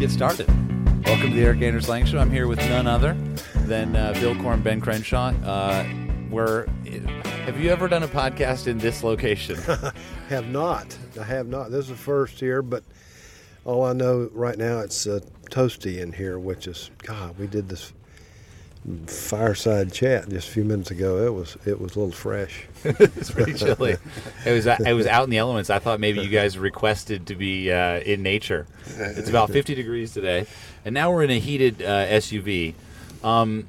get started. Welcome to the Erik Anders Lang Show. I'm here with none other than uh, Bill Coore, Ben Crenshaw. Uh, where have you ever done a podcast in this location? have not. I have not. This is the first here, but all I know right now it's uh, toasty in here, which is God. We did this fireside chat just a few minutes ago. It was it was a little fresh. it's pretty chilly. It was it was out in the elements. I thought maybe you guys requested to be uh, in nature. It's about 50 degrees today, and now we're in a heated uh, SUV. Um,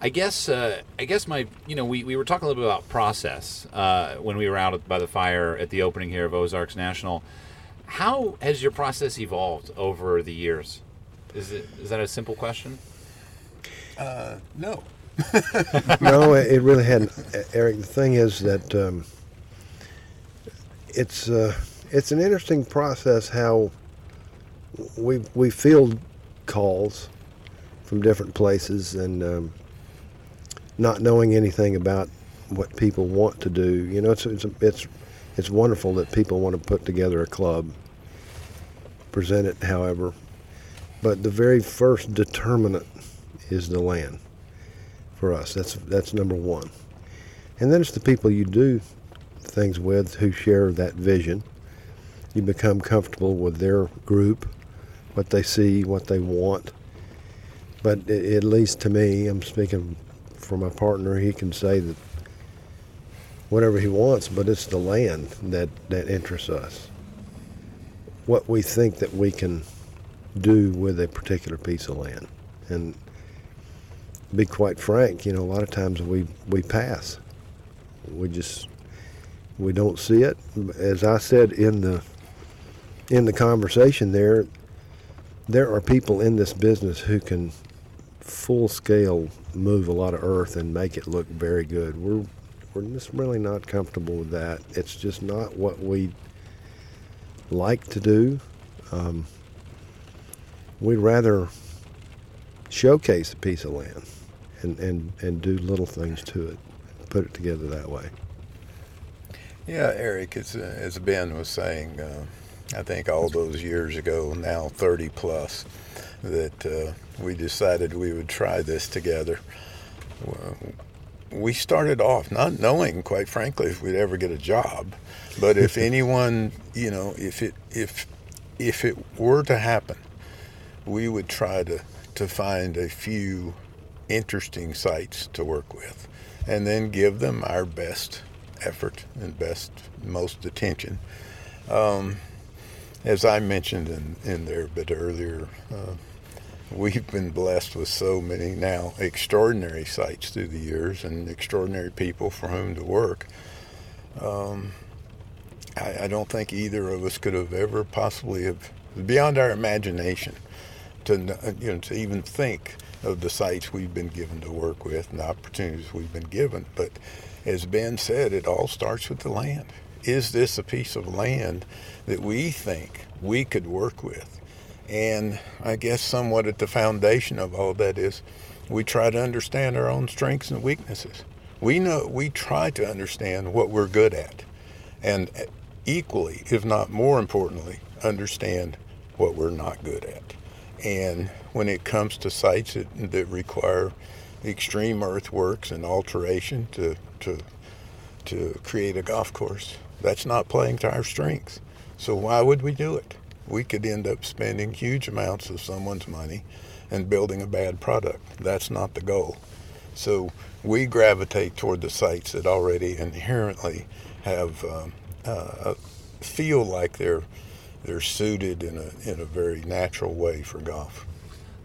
I guess uh, I guess my you know we, we were talking a little bit about process uh, when we were out by the fire at the opening here of Ozarks National. How has your process evolved over the years? Is it is that a simple question? Uh, no. no, it really hadn't. Erik, the thing is that um, it's uh, it's an interesting process how we we field calls from different places and um, not knowing anything about what people want to do. You know, it's it's it's, it's wonderful that people want to put together a club, present it, however, but the very first determinant is the land for us. That's that's number one. And then it's the people you do things with who share that vision. You become comfortable with their group, what they see, what they want. But at least to me, I'm speaking for my partner, he can say that whatever he wants, but it's the land that, that interests us. What we think that we can do with a particular piece of land. And be quite frank, you know, a lot of times we, we pass. We just we don't see it. As I said in the in the conversation there, there are people in this business who can full scale move a lot of earth and make it look very good. We're we're just really not comfortable with that. It's just not what we like to do. Um, we'd rather showcase a piece of land and, and, and do little things to it, put it together that way. Yeah, Erik, as, uh, as Ben was saying, uh, I think all those years ago, now 30 plus, that uh, we decided we would try this together. We started off not knowing, quite frankly, if we'd ever get a job, but if anyone, you know, if it if if it were to happen, we would try to to find a few interesting sites to work with, and then give them our best effort and best most attention. Um, as I mentioned in, in there a bit earlier, uh, we've been blessed with so many now extraordinary sites through the years and extraordinary people for whom to work. Um, I, I, don't think either of us could have ever possibly have beyond our imagination to you know to even think of the sites we've been given to work with and the opportunities we've been given. But as Ben said, it all starts with the land. Is this a piece of land that we think we could work with? And I guess somewhat at the foundation of all that is we try to understand our own strengths and weaknesses. We know we try to understand what we're good at. And equally, if not more importantly, understand what we're not good at. And when it comes to sites that, that require extreme earthworks and alteration to, to, to create a golf course, that's not playing to our strengths. So why would we do it? We could end up spending huge amounts of someone's money and building a bad product. That's not the goal. So we gravitate toward the sites that already inherently have um, uh, feel like they're they're suited in a in a very natural way for golf.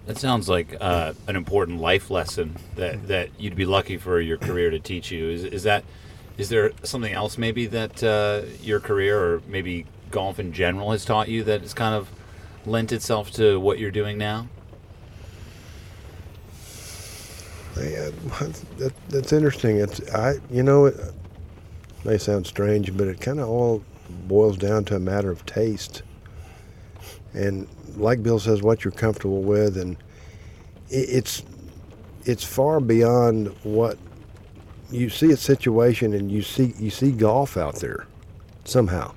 That sounds like uh, an important life lesson that, that you'd be lucky for your career to teach you. Is, is that is there something else maybe that uh, your career or maybe golf in general has taught you that has kind of lent itself to what you're doing now? Yeah, that, that's interesting. It's I, you know, it may sound strange, but it kind of all boils down to a matter of taste. And like Bill says, what you're comfortable with, and it's it's far beyond what you see a situation and you see you see golf out there somehow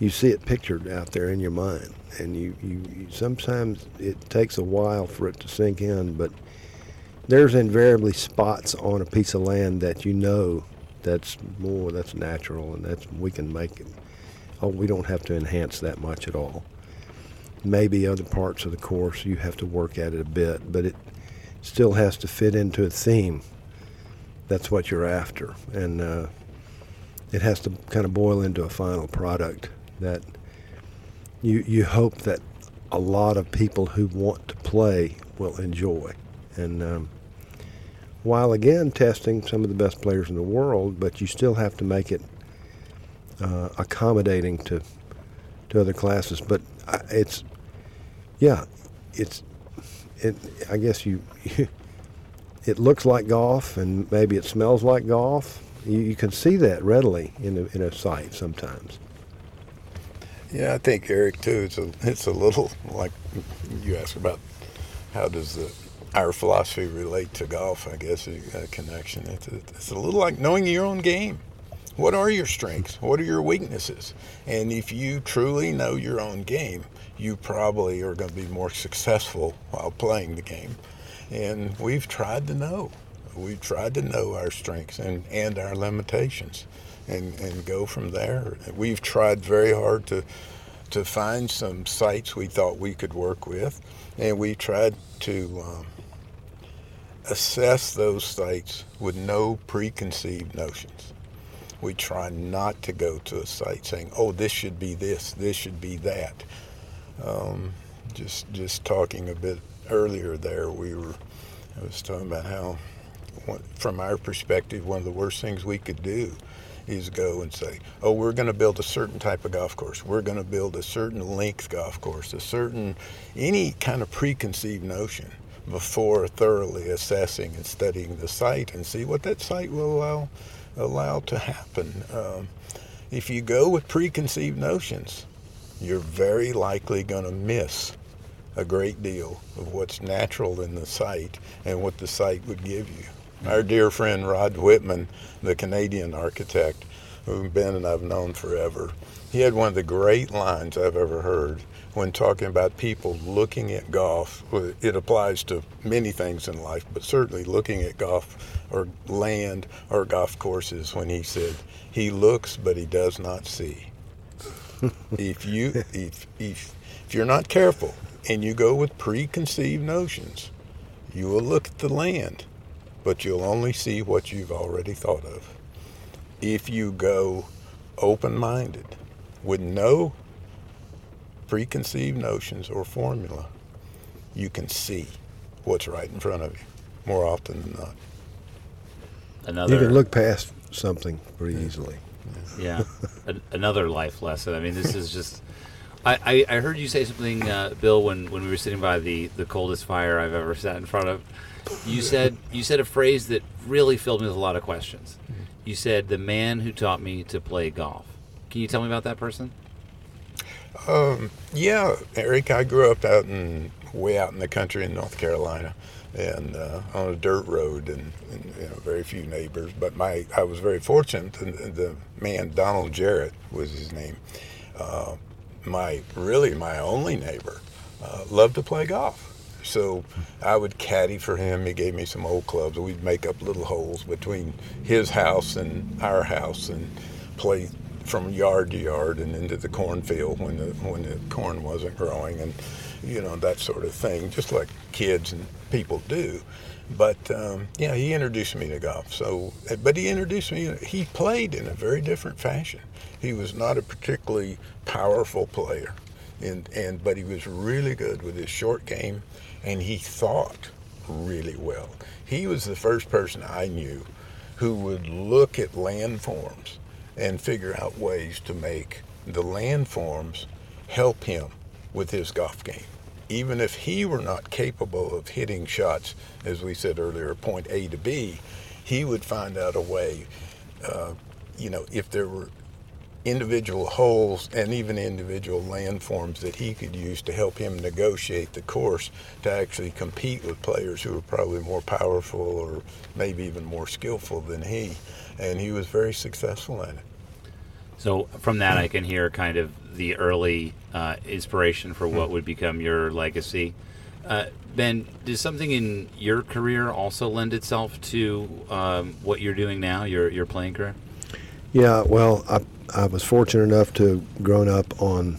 you see it pictured out there in your mind, and you, you, sometimes it takes a while for it to sink in, but there's invariably spots on a piece of land that you know that's more that's natural and that's we can make it. Oh, we don't have to enhance that much at all. Maybe other parts of the course you have to work at it a bit, but it still has to fit into a theme. That's what you're after, and uh, it has to kind of boil into a final product that you you hope that a lot of people who want to play will enjoy. And um, while again testing some of the best players in the world, but you still have to make it uh, accommodating to to other classes. But it's yeah, it's it. I guess you, it looks like golf and maybe it smells like golf. You, you can see that readily in a, in a site sometimes. Yeah, I think Erik too. It's a it's a little like you asked about how does the our philosophy relate to golf. I guess a connection. It's a, it's a little like knowing your own game. What are your strengths? What are your weaknesses? And if you truly know your own game, you probably are going to be more successful while playing the game. And we've tried to know. We've tried to know our strengths and, and our limitations and, and go from there. We've tried very hard to to find some sites we thought we could work with, and we tried to um, assess those sites with no preconceived notions. We try not to go to a site saying, "Oh, this should be this, this should be that." Um, just just talking a bit earlier there, we were I was talking about how, from our perspective, one of the worst things we could do is go and say, oh, we're going to build a certain type of golf course. We're going to build a certain length golf course, a certain, any kind of preconceived notion before thoroughly assessing and studying the site and see what that site will allow, allow to happen. Um, if you go with preconceived notions, you're very likely going to miss a great deal of what's natural in the site and what the site would give you. Our dear friend Rod Whitman, the Canadian architect, who Ben and I've known forever, he had one of the great lines I've ever heard when talking about people looking at golf. It applies to many things in life, but certainly looking at golf or land or golf courses when he said, he looks but he does not see. if you if, if if you're not careful and you go with preconceived notions, you will look at the land but you'll only see what you've already thought of. If you go open minded with no preconceived notions or formula, you can see what's right in front of you more often than not. Another, you can look past something pretty easily. Yeah, another life lesson. I mean, this is just. I, I, I heard you say something, uh, Bill, when, when we were sitting by the, the coldest fire I've ever sat in front of you said you said a phrase that really filled me with a lot of questions. You said the man who taught me to play golf. Can you tell me about that person? Um, yeah, Erik. I grew up out in way out in the country in North Carolina, and uh, on a dirt road, and, and, you know, very few neighbors. But my, I was very fortunate. And the man, Donald Jarrett, was his name. Uh, my really my only neighbor uh, loved to play golf so I would caddy for him. He gave me some old clubs. We'd make up little holes between his house and our house and play from yard to yard and into the cornfield when the when the corn wasn't growing and you know that sort of thing, just like kids and people do. But um, yeah, he introduced me to golf. So, but he introduced me. He played in a very different fashion. He was not a particularly powerful player, and and but he was really good with his short game and he thought really well. He was the first person I knew who would look at landforms and figure out ways to make the landforms help him with his golf game. Even if he were not capable of hitting shots, as we said earlier, point A to B, he would find out a way. Uh, you know, if there were individual holes and even individual landforms that he could use to help him negotiate the course to actually compete with players who were probably more powerful or maybe even more skillful than he. And he was very successful at it. So from that, I can hear kind of the early uh, inspiration for what would become your legacy. Uh, ben, does something in your career also lend itself to um, what you're doing now, your your playing career? Yeah, well, I, I was fortunate enough to have grown up on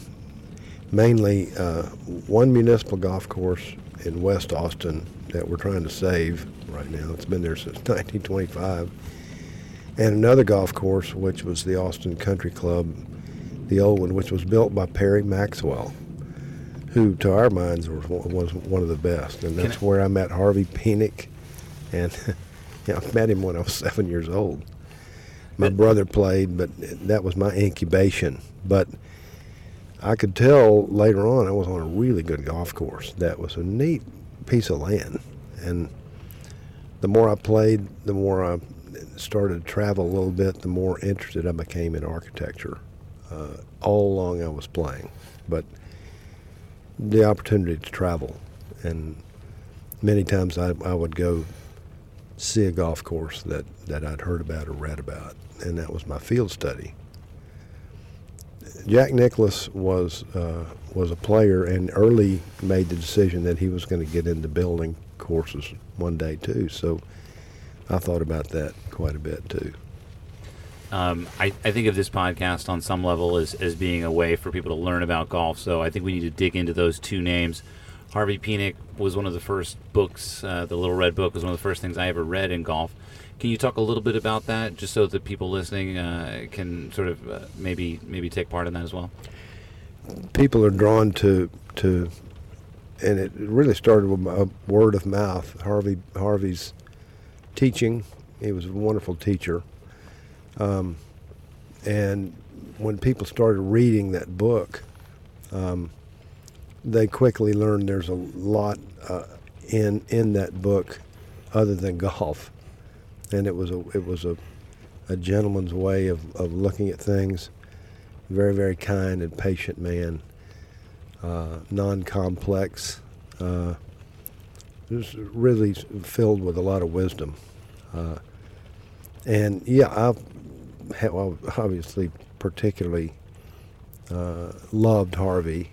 mainly uh, one municipal golf course in West Austin that we're trying to save right now. It's been there since 1925. And another golf course, which was the Austin Country Club, the old one, which was built by Perry Maxwell, who, to our minds, was one, was one of the best. And that's where I met Harvey Penick. And yeah, I met him when I was seven years old. My brother played, but that was my incubation. But I could tell later on I was on a really good golf course. That was a neat piece of land. And the more I played, the more I started to travel a little bit, the more interested I became in architecture. Uh, all along I was playing, but the opportunity to travel, and many times I, I would go see a golf course that, that I'd heard about or read about, and that was my field study. Jack Nicklaus was uh, was a player, and early made the decision that he was going to get into building courses one day too. So I thought about that quite a bit too. Um, I, I think of this podcast on some level as, as being a way for people to learn about golf. So I think we need to dig into those two names. Harvey Penick was one of the first books, uh, the Little Red Book was one of the first things I ever read in golf. Can you talk a little bit about that, just so that people listening uh, can sort of uh, maybe maybe take part in that as well? People are drawn to to, and it really started with a word of mouth. Harvey Harvey's teaching. He was a wonderful teacher. Um, and when people started reading that book, um, they quickly learned there's a lot uh, in in that book other than golf, and it was a it was a, a gentleman's way of, of looking at things. Very very kind and patient man, uh, non-complex. Uh, just really filled with a lot of wisdom. Uh, and yeah, I've well, obviously particularly uh, loved Harvey.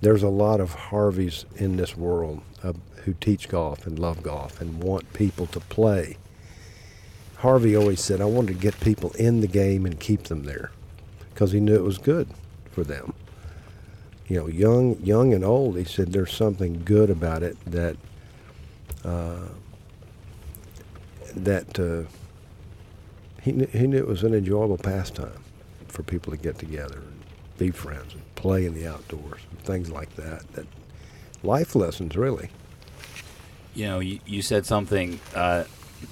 There's a lot of Harveys in this world uh, who teach golf and love golf and want people to play. Harvey always said, I wanted to get people in the game and keep them there because he knew it was good for them. You know, young, young and old, he said there's something good about it that uh, that uh, he, knew, he knew it was an enjoyable pastime for people to get together and be friends and play in the outdoors and things like that. That life lessons, really. You know, you, you said something uh,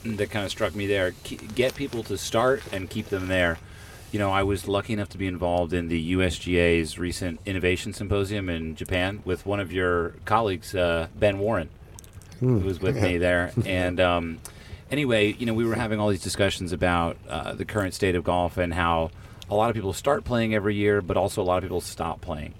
that kind of struck me there. Get people to start and keep them there. You know, I was lucky enough to be involved in the USGA's recent innovation symposium in Japan with one of your colleagues, uh, Ben Warren, who Hmm. was with me there. And um, anyway, you know, we were having all these discussions about uh, the current state of golf and how a lot of people start playing every year, but also a lot of people stop playing.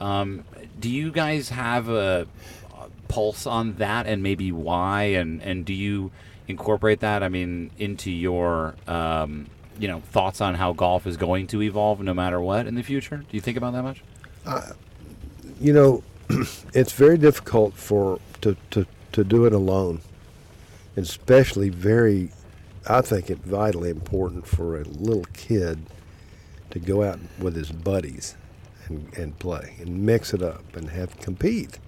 Um, do you guys have a, a pulse on that, and maybe why? And and do you incorporate that? I mean, into your um, you know thoughts on how golf is going to evolve, no matter what, in the future? Do you think about that much? You know, it's very difficult for to, to, to do it alone, especially very, I think it vitally important for a little kid to go out with his buddies and, and play and mix it up and have compete.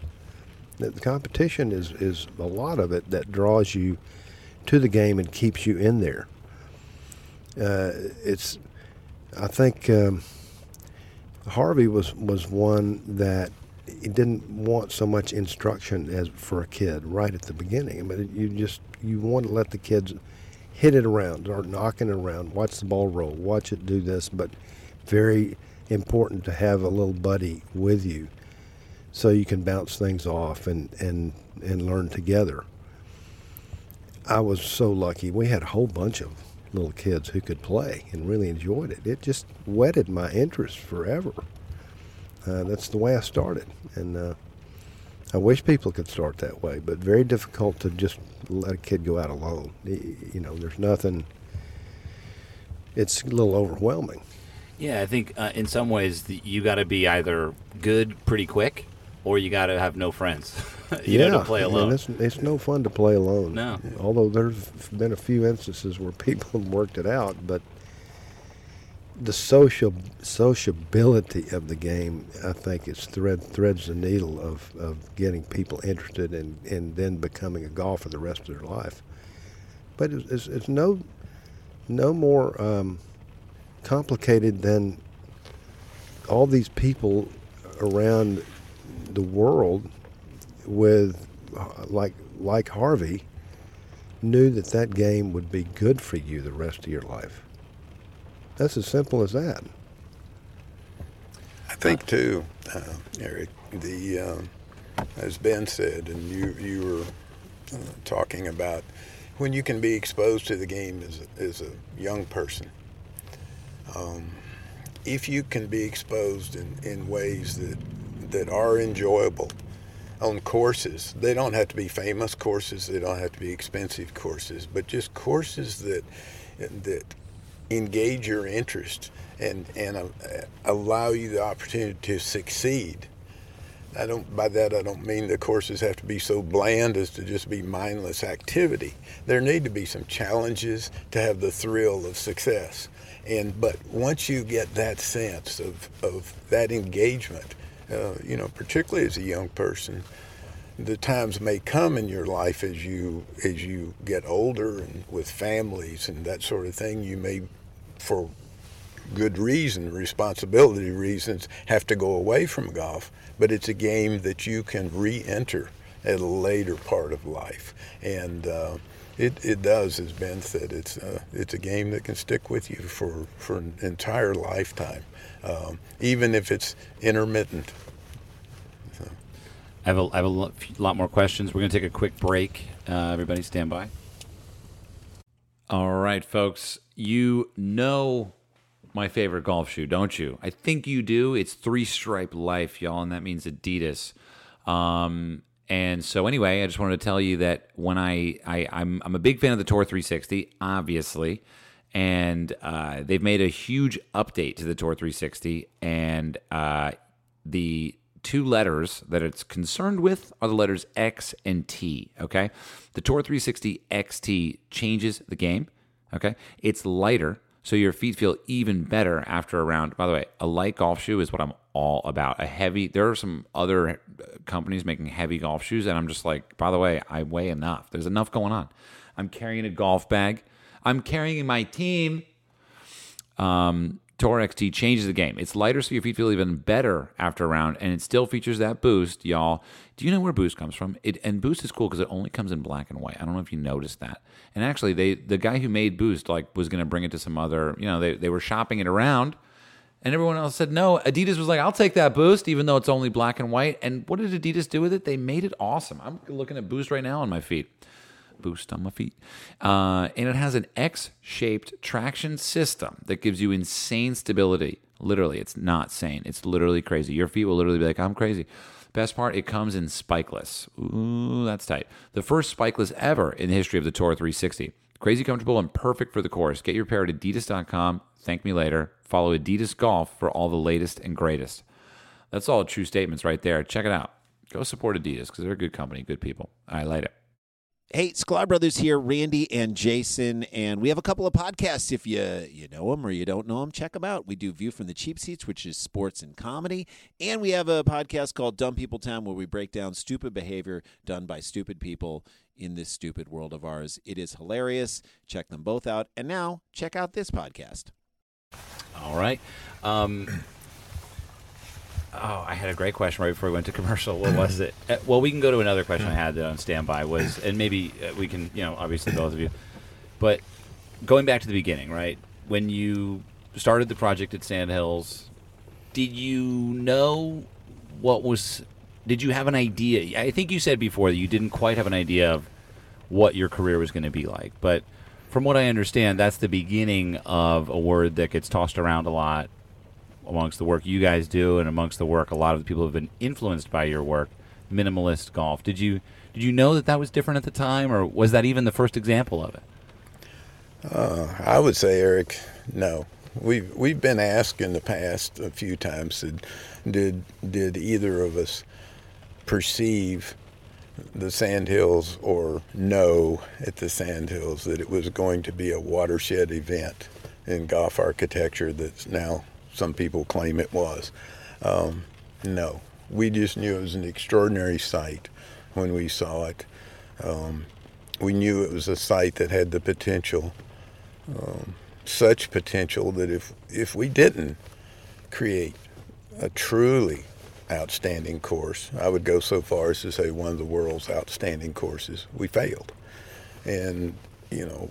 The the competition is, is a lot of it that draws you to the game and keeps you in there. Uh, it's, I think um, Harvey was, was one that he didn't want so much instruction as for a kid right at the beginning. I mean, you just you want to let the kids hit it around or knocking it around, watch the ball roll, watch it do this, but very important to have a little buddy with you so you can bounce things off and, and, and learn together. I was so lucky. We had a whole bunch of little kids who could play and really enjoyed it. It just whetted my interest forever. Uh, that's the way I started, and uh, I wish people could start that way. But very difficult to just let a kid go out alone. You know, there's nothing. It's a little overwhelming. Yeah, I think uh, in some ways the, you got to be either good pretty quick, or you got to have no friends. you yeah, know, to play alone. it's, it's no fun to play alone. No. Although there's been a few instances where people have worked it out, but the social sociability of the game, I think, is thread threads the needle of, of getting people interested in and then becoming a golfer the rest of their life. But it's, it's, it's no no more um, complicated than all these people around the world with uh, like like Harvey knew that that game would be good for you the rest of your life. That's as simple as that. I think too, uh, Erik. The um, as Ben said, and you you were uh, talking about when you can be exposed to the game as a, as a young person. Um, if you can be exposed in, in ways that that are enjoyable on courses, they don't have to be famous courses. They don't have to be expensive courses, but just courses that that engage your interest and and uh, allow you the opportunity to succeed. I don't by that I don't mean the courses have to be so bland as to just be mindless activity. There need to be some challenges to have the thrill of success. And but once you get that sense of of that engagement, uh, you know, particularly as a young person, the times may come in your life as you as you get older and with families and that sort of thing. You may, for good reason, responsibility reasons, have to go away from golf. But it's a game that you can re-enter at a later part of life, and uh, it, it does, as Ben said, it's uh, it's a game that can stick with you for for an entire lifetime, um, even if it's intermittent. I have a, I have a lo- lot more questions. We're going to take a quick break. Uh, everybody, stand by. All right, folks. You know my favorite golf shoe, don't you? I think you do. It's Three Stripe Life, y'all, and that means Adidas. Um, and so, anyway, I just wanted to tell you that when I, I I'm I'm a big fan of the Tour 360, obviously, and uh, they've made a huge update to the Tour 360, and uh, the two letters that it's concerned with are the letters X and T. Okay. The Tour 360 XT changes the game. Okay. It's lighter, so your feet feel even better after a round. By the way, a light golf shoe is what I'm all about. A heavy, there are some other uh, companies making heavy golf shoes, and I'm just like, by the way, I weigh enough. There's enough going on. I'm carrying a golf bag, I'm carrying my team. Um, Tour XT changes the game. It's lighter, so your feet feel even better after a round, and it still features that boost, y'all. Do you know where Boost comes from? It and Boost is cool because it only comes in black and white. I don't know if you noticed that. And actually, they the guy who made Boost like was going to bring it to some other. You know, they they were shopping it around, and everyone else said no. Adidas was like, "I'll take that Boost, even though it's only black and white." And what did Adidas do with it? They made it awesome. I'm looking at Boost right now on my feet boost on my feet. Uh, and it has an X shaped traction system that gives you insane stability. Literally, it's not sane. It's literally crazy. Your feet will literally be like, I'm crazy. Best part, it comes in spikeless. Ooh, that's tight. The first spikeless ever in the history of the Tour 360. Crazy comfortable and perfect for the course. Get your pair at adidas.com. Thank me later. Follow Adidas Golf for all the latest and greatest. That's all true statements right there. Check it out. Go support Adidas because they're a good company, good people. I like it. Hey, Sklar Brothers here, Randy and Jason, and we have a couple of podcasts. If you you know them or you don't know them, check them out. We do View from the Cheap Seats, which is sports and comedy, and we have a podcast called Dumb People Town, where we break down stupid behavior done by stupid people in this stupid world of ours. It is hilarious. Check them both out, and now check out this podcast. All right. Um, oh, I had a great question right before we went to commercial. What was it? Uh, well, we can go to another question I had that on standby. Was and maybe uh, we can, you know, obviously both of you, but going back to the beginning, right? When you started the project at Sand Hills, did you know what was? Did you have an idea? I think you said before that you didn't quite have an idea of what your career was going to be like, but from what I understand, that's the beginning of a word that gets tossed around a lot amongst the work you guys do and amongst the work a lot of the people have been influenced by your work minimalist golf did you did you know that that was different at the time or was that even the first example of it Uh, I would say, Erik, no. we've we've been asked in the past a few times. Did did, did either of us perceive the Sandhills or know at the Sandhills that it was going to be a watershed event in golf architecture that's now some people claim it was. Um, no, we just knew it was an extraordinary site when we saw it. Um, we knew it was a site that had the potential, um, such potential that if if we didn't create a truly outstanding course, I would go so far as to say one of the world's outstanding courses, we failed. And you know,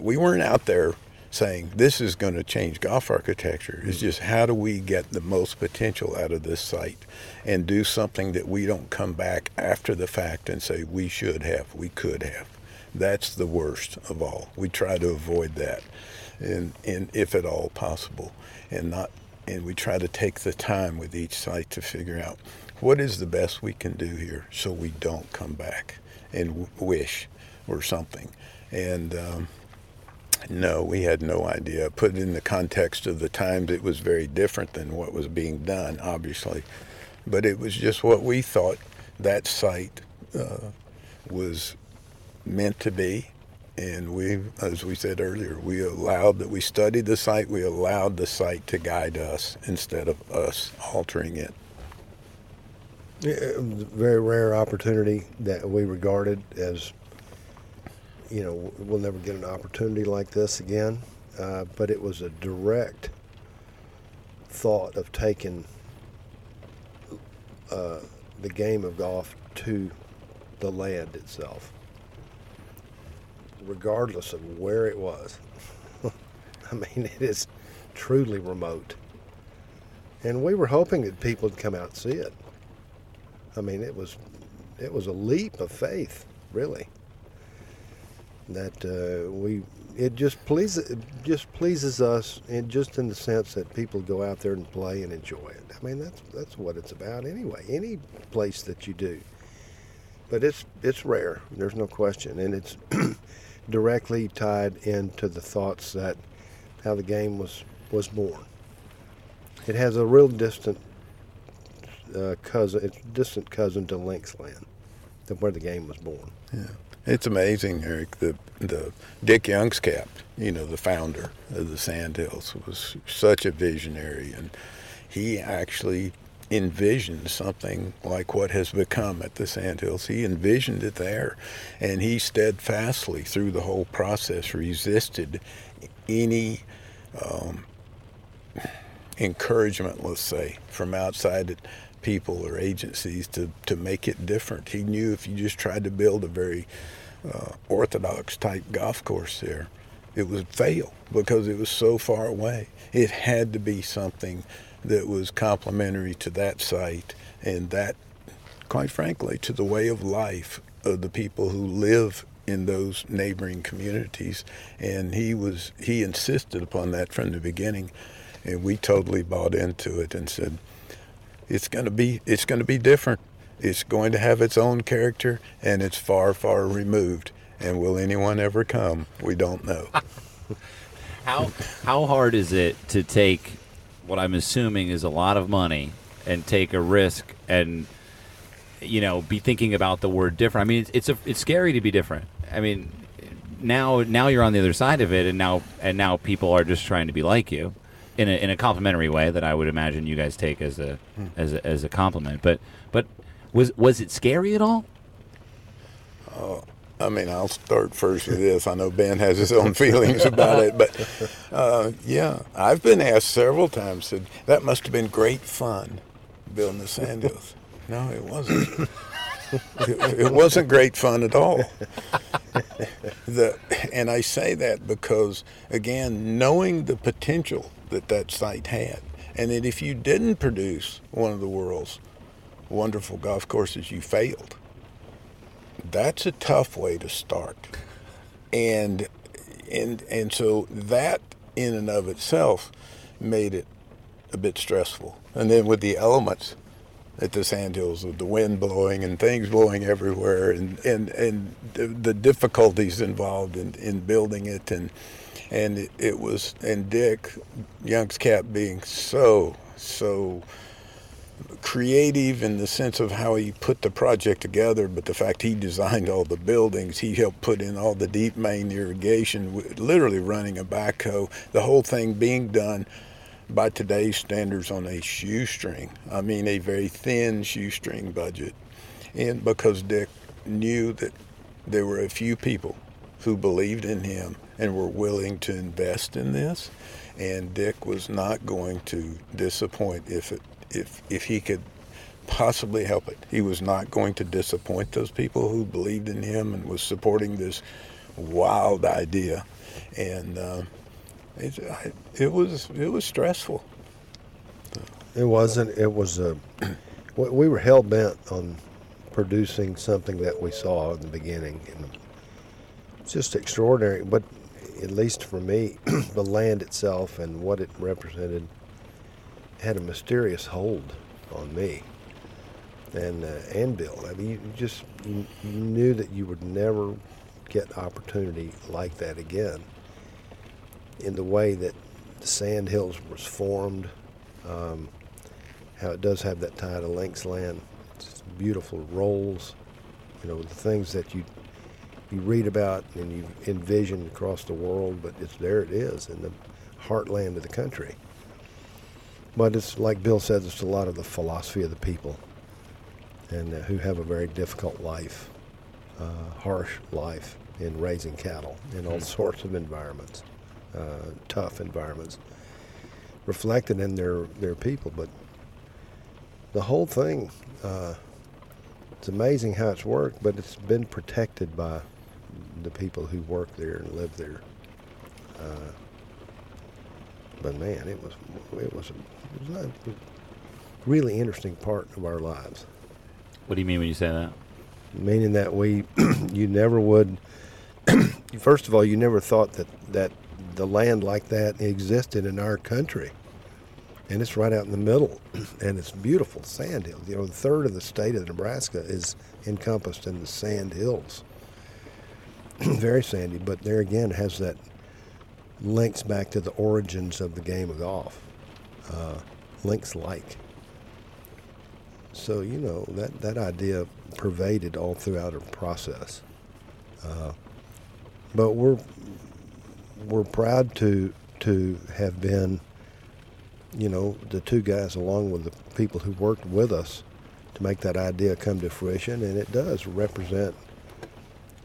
we weren't out there saying this is going to change golf architecture. It's just how do we get the most potential out of this site and do something that we don't come back after the fact and say we should have, we could have. That's the worst of all. We try to avoid that, and, and if at all possible, and not and we try to take the time with each site to figure out what is the best we can do here so we don't come back and w- wish or something. And um, no, we had no idea. Put in the context of the times, it was very different than what was being done, obviously. But it was just what we thought that site uh, was meant to be. And we, as we said earlier, we allowed that we studied the site, we allowed the site to guide us instead of us altering it. It was a very rare opportunity that we regarded as, you know, we'll never get an opportunity like this again. Uh, but it was a direct thought of taking uh, the game of golf to the land itself, regardless of where it was. I mean, it is truly remote. And we were hoping that people would come out and see it. I mean, it was it was a leap of faith, really. That uh, we it just pleases it just pleases us, and just in the sense that people go out there and play and enjoy it. I mean, that's that's what it's about anyway. Any place that you do, but it's it's rare. There's no question, and it's directly tied into the thoughts that how the game was was born. It has a real distant uh, cousin, it's distant cousin to Linksland, to where the game was born. Yeah. It's amazing, Erik. The the Dick Youngscap, you know, the founder of the Sandhills, was such a visionary, and he actually envisioned something like what has become at the Sandhills. He envisioned it there, and he steadfastly, through the whole process, resisted any um, encouragement, let's say, from outside people or agencies to, to make it different. He knew if you just tried to build a very uh, orthodox type golf course there, it would fail because it was so far away. It had to be something that was complementary to that site and that, quite frankly, to the way of life of the people who live in those neighboring communities. And he was he insisted upon that from the beginning, and we totally bought into it and said, it's going to be it's going to be different. It's going to have its own character, and it's far far removed. And will anyone ever come? We don't know. How how hard is it to take what I'm assuming is a lot of money and take a risk and you know be thinking about the word different? I mean, it's it's, a, it's scary to be different. I mean, now now you're on the other side of it, and now and now people are just trying to be like you in a in a complimentary way that I would imagine you guys take as a as a, as a compliment. But but was was it scary at all? I mean, I'll start first with this. I know Ben has his own feelings about it, but uh, yeah, I've been asked several times. Said that must have been great fun building the Sandhills. No, it wasn't. it, it wasn't great fun at all. The, and I say that because, again, knowing the potential that that site had, and that if you didn't produce one of the world's wonderful golf courses, you failed that's a tough way to start. And and and so that in and of itself made it a bit stressful. And then with the elements at the sandhills with the wind blowing and things blowing everywhere and and and the, difficulties involved in in building it and and it, was and Dick Youngscap being so so creative in the sense of how he put the project together, but the fact he designed all the buildings, he helped put in all the deep main irrigation, literally running a backhoe, the whole thing being done by today's standards on a shoestring. I mean, a very thin shoestring budget. And because Dick knew that there were a few people who believed in him and were willing to invest in this, and Dick was not going to disappoint if it if if he could possibly help it. He was not going to disappoint those people who believed in him and was supporting this wild idea, and uh, it, it was it was stressful. It wasn't. It was a. we were hell bent on producing something that we saw in the beginning, and it's just extraordinary. But at least for me, the land itself and what it represented had a mysterious hold on me and uh, and Bill. I mean, you just you, you knew that you would never get opportunity like that again. In the way that the Sand Hills was formed, um, how it does have that tie to Linksland, it's beautiful rolls, you know, the things that you you read about and you envision across the world, but it's there. It is in the heartland of the country. But it's like Bill says, it's a lot of the philosophy of the people, and uh, who have a very difficult life, uh, harsh life in raising cattle in all hmm. sorts of environments, uh, tough environments, reflected in their their people. But the whole thing, uh, it's amazing how it's worked, but it's been protected by the people who work there and live there. Uh, but man, it was it was it was a really interesting part of our lives. What do you mean when you say that? Meaning that we, you never would. first of all, you never thought that that the land like that existed in our country, and it's right out in the middle, and it's beautiful sand hills. You know, a third of the state of Nebraska is encompassed in the sand hills. Very sandy, but there again has that links back to the origins of the game of golf. Uh, links like. So you know that that idea pervaded all throughout our process. Uh, but we're we're proud to to have been, you know, the two guys along with the people who worked with us to make that idea come to fruition, and it does represent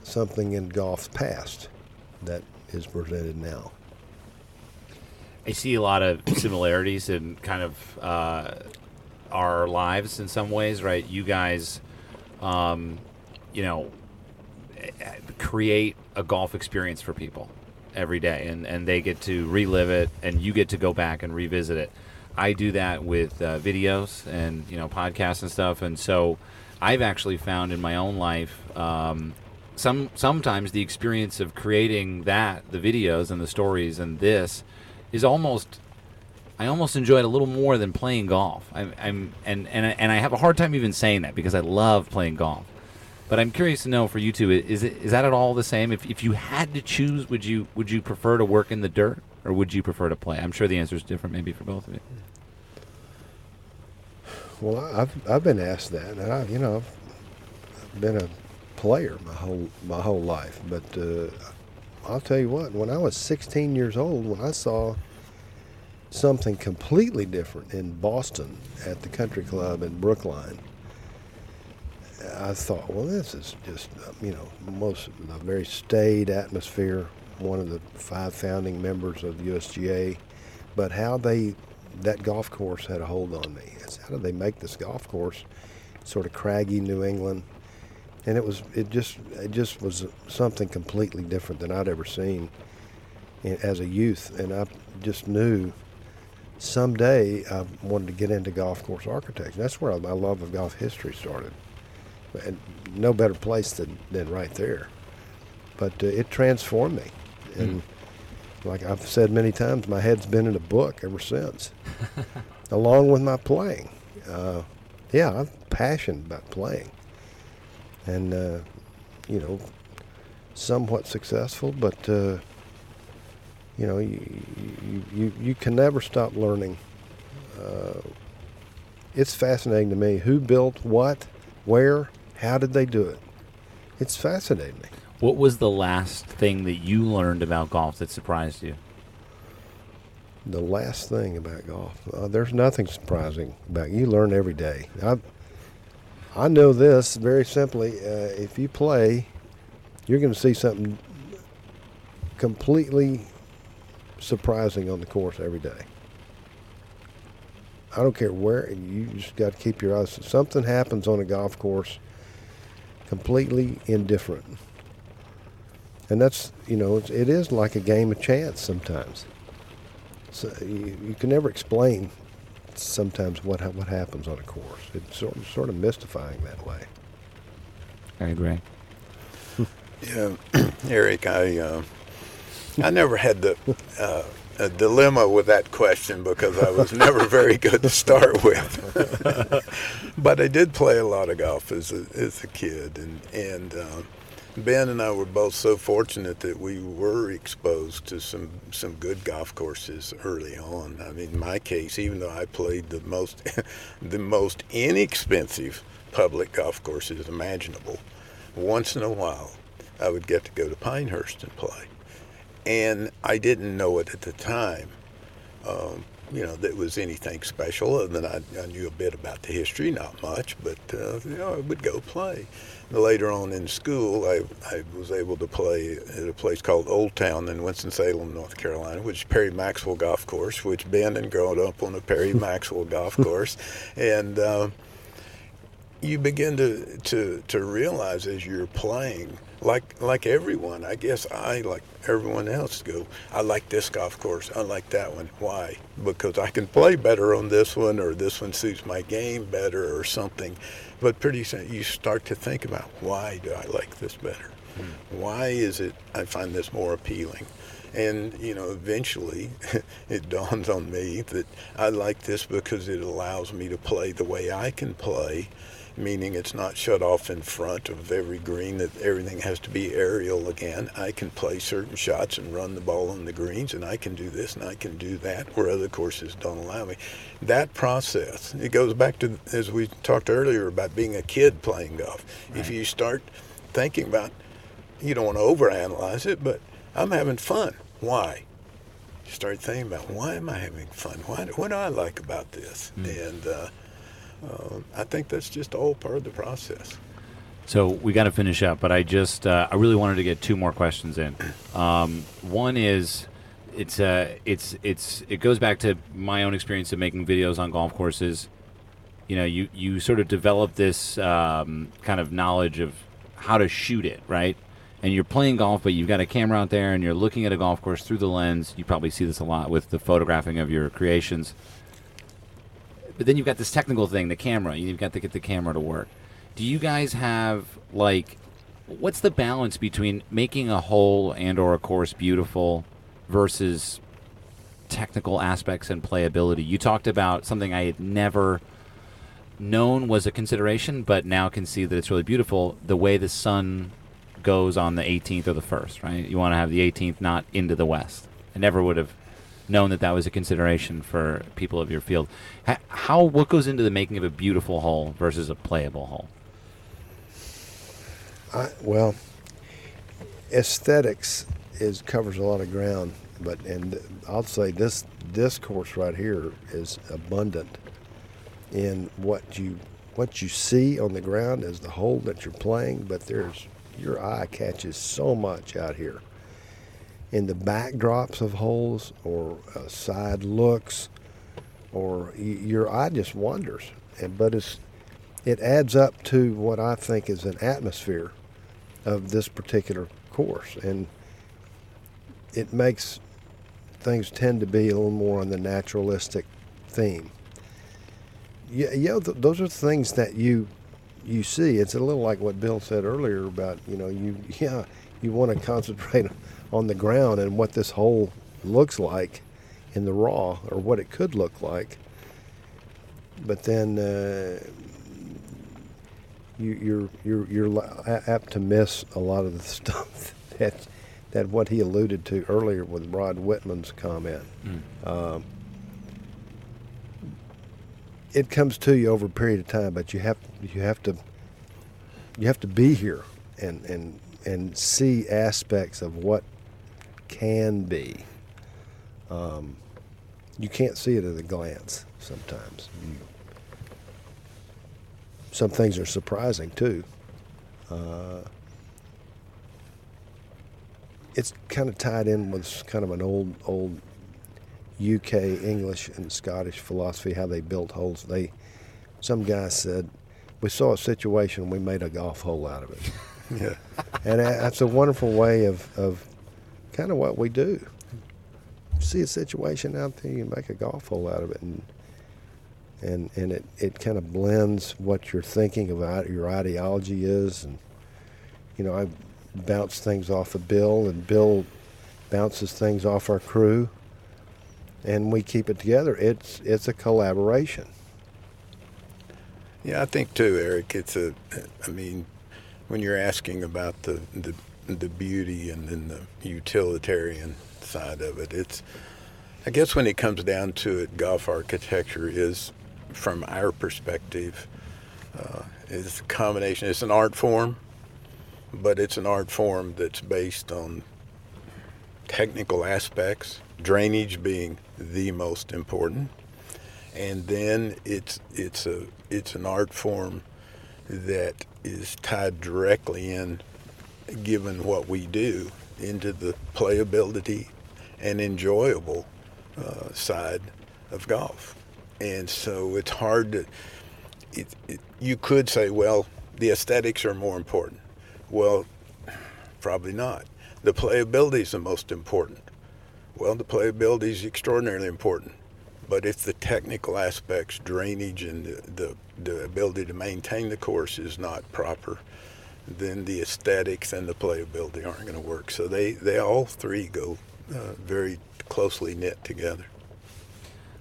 something in golf's past that is presented now. I see a lot of similarities in kind of uh, our lives in some ways, right? You guys, um, you know, create a golf experience for people every day, and, and they get to relive it, and you get to go back and revisit it. I do that with uh, videos and you know podcasts and stuff, and so I've actually found in my own life um, some sometimes the experience of creating that, the videos and the stories, and this is almost I almost enjoy it a little more than playing golf. I'm, I'm and, and and I have a hard time even saying that because I love playing golf. But I'm curious to know for you two, is it is that at all the same? If if you had to choose, would you would you prefer to work in the dirt or would you prefer to play? I'm sure the answer is different, maybe for both of you. Well, I've I've been asked that, and I you know I've been a player my whole my whole life, but uh, I'll tell you what, when I was 16 years old, when I saw something completely different in Boston at the country club in Brookline, I thought, well, this is just, you know, most a very staid atmosphere, one of the five founding members of the USGA, but how they, that golf course had a hold on me. It's how did they make this golf course sort of craggy New England? And it was it just it just was something completely different than I'd ever seen as a youth, and I just knew someday I wanted to get into golf course architecture. That's where my love of golf history started, and no better place than than right there. But uh, it transformed me, and. Mm. Like I've said many times, my head's been in a book ever since, along with my playing. Uh, yeah, I'm passionate about playing and uh, you know, somewhat successful, but uh, you know, you, you, you, you can never stop learning. Uh, it's fascinating to me who built what, where, how did they do it. It's fascinating. What was the last thing that you learned about golf that surprised you? The last thing about golf, uh, there's nothing surprising about you learn every day. I, I know this very simply. Uh, if you play, you're going to see something completely surprising on the course every day. I don't care where, you just got to keep your eyes. Something happens on a golf course completely indifferent. And that's, you know, it's, it is like a game of chance sometimes. So you, you can never explain sometimes what ha- what happens on a course. It's sort of, sort of mystifying that way. I agree. Yeah, Erik, I uh, I never had the uh, a dilemma with that question because I was never very good to start with. but I did play a lot of golf as a, as a kid, and and uh, Ben and I were both so fortunate that we were exposed to some some good golf courses early on. I mean, in my case, even though I played the most the most inexpensive public golf courses imaginable, once in a while I would get to go to Pinehurst and play. And I didn't know it at the time, um, you know, that was anything special. Other than I, I, knew a bit about the history, not much, but, uh, you know, I would go play. Later on in school, I, I was able to play at a place called Old Town in Winston-Salem, North Carolina, which is Perry Maxwell Golf Course, which Ben had grown up on a Perry Maxwell Golf Course. And, uh, you begin to, to, to realize as you're playing like like everyone, I guess I like everyone else go. I like this golf course. I like that one. Why? Because I can play better on this one, or this one suits my game better, or something. But pretty soon you start to think about why do I like this better? Hmm. Why is it I find this more appealing? And you know, eventually, it dawns on me that I like this because it allows me to play the way I can play meaning it's not shut off in front of every green that everything has to be aerial again. I can play certain shots and run the ball on the greens and I can do this and I can do that where other courses don't allow me. That process, it goes back to as we talked earlier about being a kid playing golf. Right. If you start thinking about you don't want to overanalyze it, but I'm having fun. Why? You start thinking about why am I having fun? Why, what do I like about this? Mm. And uh, uh, I think that's just all part of the process. So we got to finish up, but I just uh, I really wanted to get two more questions in. Um, one is it's uh, it's it's it goes back to my own experience of making videos on golf courses. You know, you you sort of develop this um, kind of knowledge of how to shoot it, right? And you're playing golf, but you've got a camera out there, and you're looking at a golf course through the lens. You probably see this a lot with the photographing of your creations. But then you've got this technical thing, the camera. You've got to get the camera to work. Do you guys have like what's the balance between making a hole and or a course beautiful versus technical aspects and playability? You talked about something I had never known was a consideration, but now can see that it's really beautiful. The way the sun goes on the 18th or the 1st, right? You want to have the 18th not into the west. I never would have known that that was a consideration for people of your field. How what goes into the making of a beautiful hole versus a playable hole? I, well, aesthetics is covers a lot of ground, but and I'll say this this course right here is abundant in what you what you see on the ground is the hole that you're playing, but there's your eye catches so much out here in the backdrops of holes or uh, side looks, or your eye just wanders. And, but it's it adds up to what I think is an atmosphere of this particular course, and it makes things tend to be a little more on the naturalistic theme. Yeah, know, th- those are things that you you see. It's a little like what Bill said earlier about you know you yeah you want to concentrate on the ground and what this hole looks like in the raw or what it could look like. But then uh, you, you're you're you're apt to miss a lot of the stuff that that what he alluded to earlier with Rod Whitman's comment. Mm. Um, it comes to you over a period of time, but you have you have to you have to be here and and and see aspects of what can be. Um, you can't see it at a glance sometimes. You, some things are surprising too. Uh, it's kind of tied in with kind of an old old UK English and Scottish philosophy how they built holes. They some guy said we saw a situation we made a golf hole out of it. Yeah. and that's a wonderful way of, of kind of what we do. See a situation out there, you make a golf hole out of it, and and and it, it kind of blends what you're thinking about, your ideology is, and you know I bounce things off of Bill, and Bill bounces things off our crew, and we keep it together. It's it's a collaboration. Yeah, I think too, Erik. It's a, I mean, when you're asking about the the, the beauty and then the utilitarian side of it, it's, I guess when it comes down to it, golf architecture is, from our perspective, uh, is a combination. It's an art form, but it's an art form that's based on technical aspects, drainage being the most important, and then it's it's a it's an art form that is tied directly in, given what we do, into the playability and enjoyable uh, side of golf. And so it's hard to. It, it, you could say, well, the aesthetics are more important. Well, probably not. The playability is the most important. Well, the playability is extraordinarily important. But if the technical aspects, drainage, and the, the, the ability to maintain the course is not proper, then the aesthetics and the playability aren't going to work. So they, they all three go uh, very closely knit together.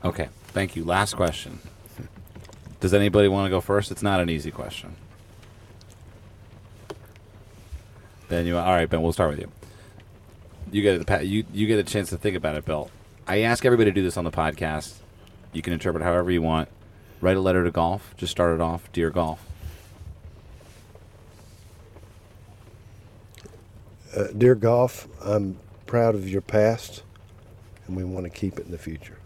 Okay, thank you. Last question. Does anybody want to go first? It's not an easy question. Ben, you all right? Ben, we'll start with you. You get a, you you get a chance to think about it, Bill. I ask everybody to do this on the podcast. You can interpret however you want. Write a letter to golf. Just start it off, dear golf. Uh, dear golf, I'm proud of your past, and we want to keep it in the future.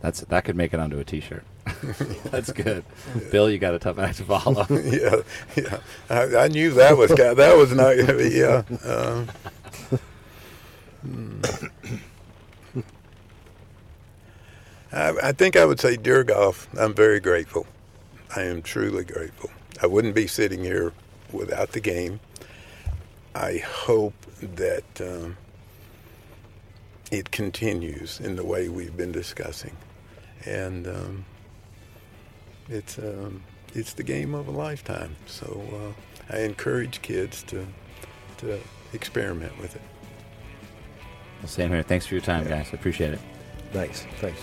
That's that could make it onto a T-shirt. That's good. Bill, you got a tough act to follow. yeah, yeah. I, I knew that was that was not. Gonna be yeah. Um, hmm. I, I think I would say, dear golf, I'm very grateful. I am truly grateful. I wouldn't be sitting here without the game. I hope that um, it continues in the way we've been discussing, and um, it's um, it's the game of a lifetime. So uh, I encourage kids to to experiment with it. Well, same here. Thanks for your time, guys. I appreciate it. Thanks. Thanks.